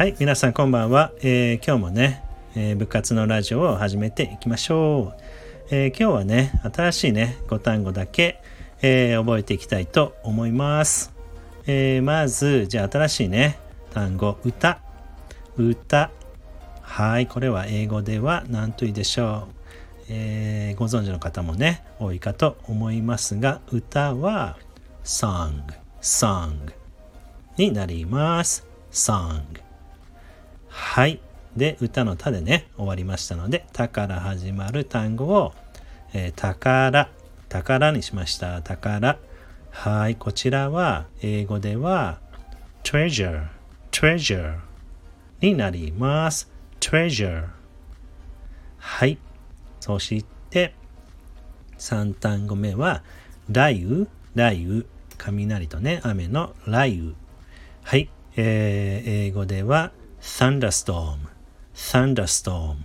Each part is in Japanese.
はい、皆さんこんばんは。えー、今日もね、えー、部活のラジオを始めていきましょう。えー、今日はね、新しいね、5単語だけ、え覚えていきたいと思います。えまず、じゃあ新しいね、単語、歌。歌。はい、これは英語では何と言うでしょう。えご存知の方もね、多いかと思いますが、歌は song、song になります。song はい。で、歌のたでね、終わりましたので、たから始まる単語を、えー、宝、宝にしました。宝。はい。こちらは、英語では、treasure、treasure になります。treasure。はい。そして、3単語目は、雷雨、雷雨、雷とね、雨。の雷雨。はい。えー、英語では thunderstorm, thunderstorm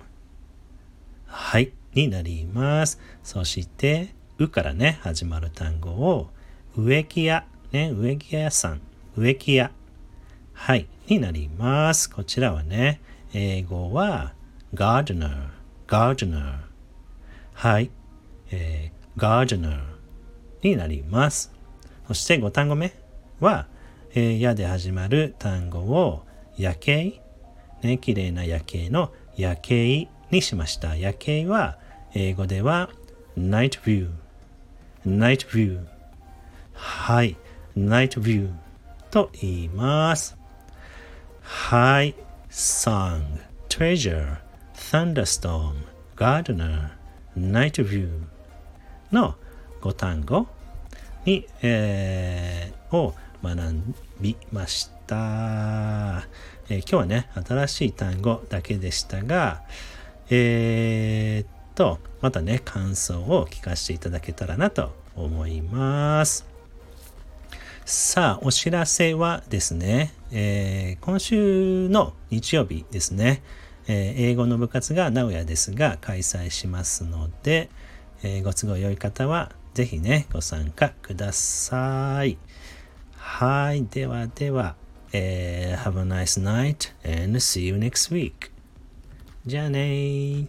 はい、になります。そして、うからね、始まる単語を植木屋、ね、植木屋さん、植木屋はい、になります。こちらはね、英語は gardener, gardener はい、えー、gardener になります。そして5単語目はえー、やで始まる単語を夜景、ね、綺麗な夜景の夜景にしました。夜景は英語では night view, night view はい、night view と言います。はい、song, treasure, thunderstorm, gardener, night view の5単語に、えー、を学びました。えー、今日はね、新しい単語だけでしたが、えー、っと、またね、感想を聞かせていただけたらなと思います。さあ、お知らせはですね、えー、今週の日曜日ですね、えー、英語の部活が名古屋ですが開催しますので、えー、ご都合良い方はぜひね、ご参加ください。はい。ではでは、えー、Have a nice night and see you next week. じゃあね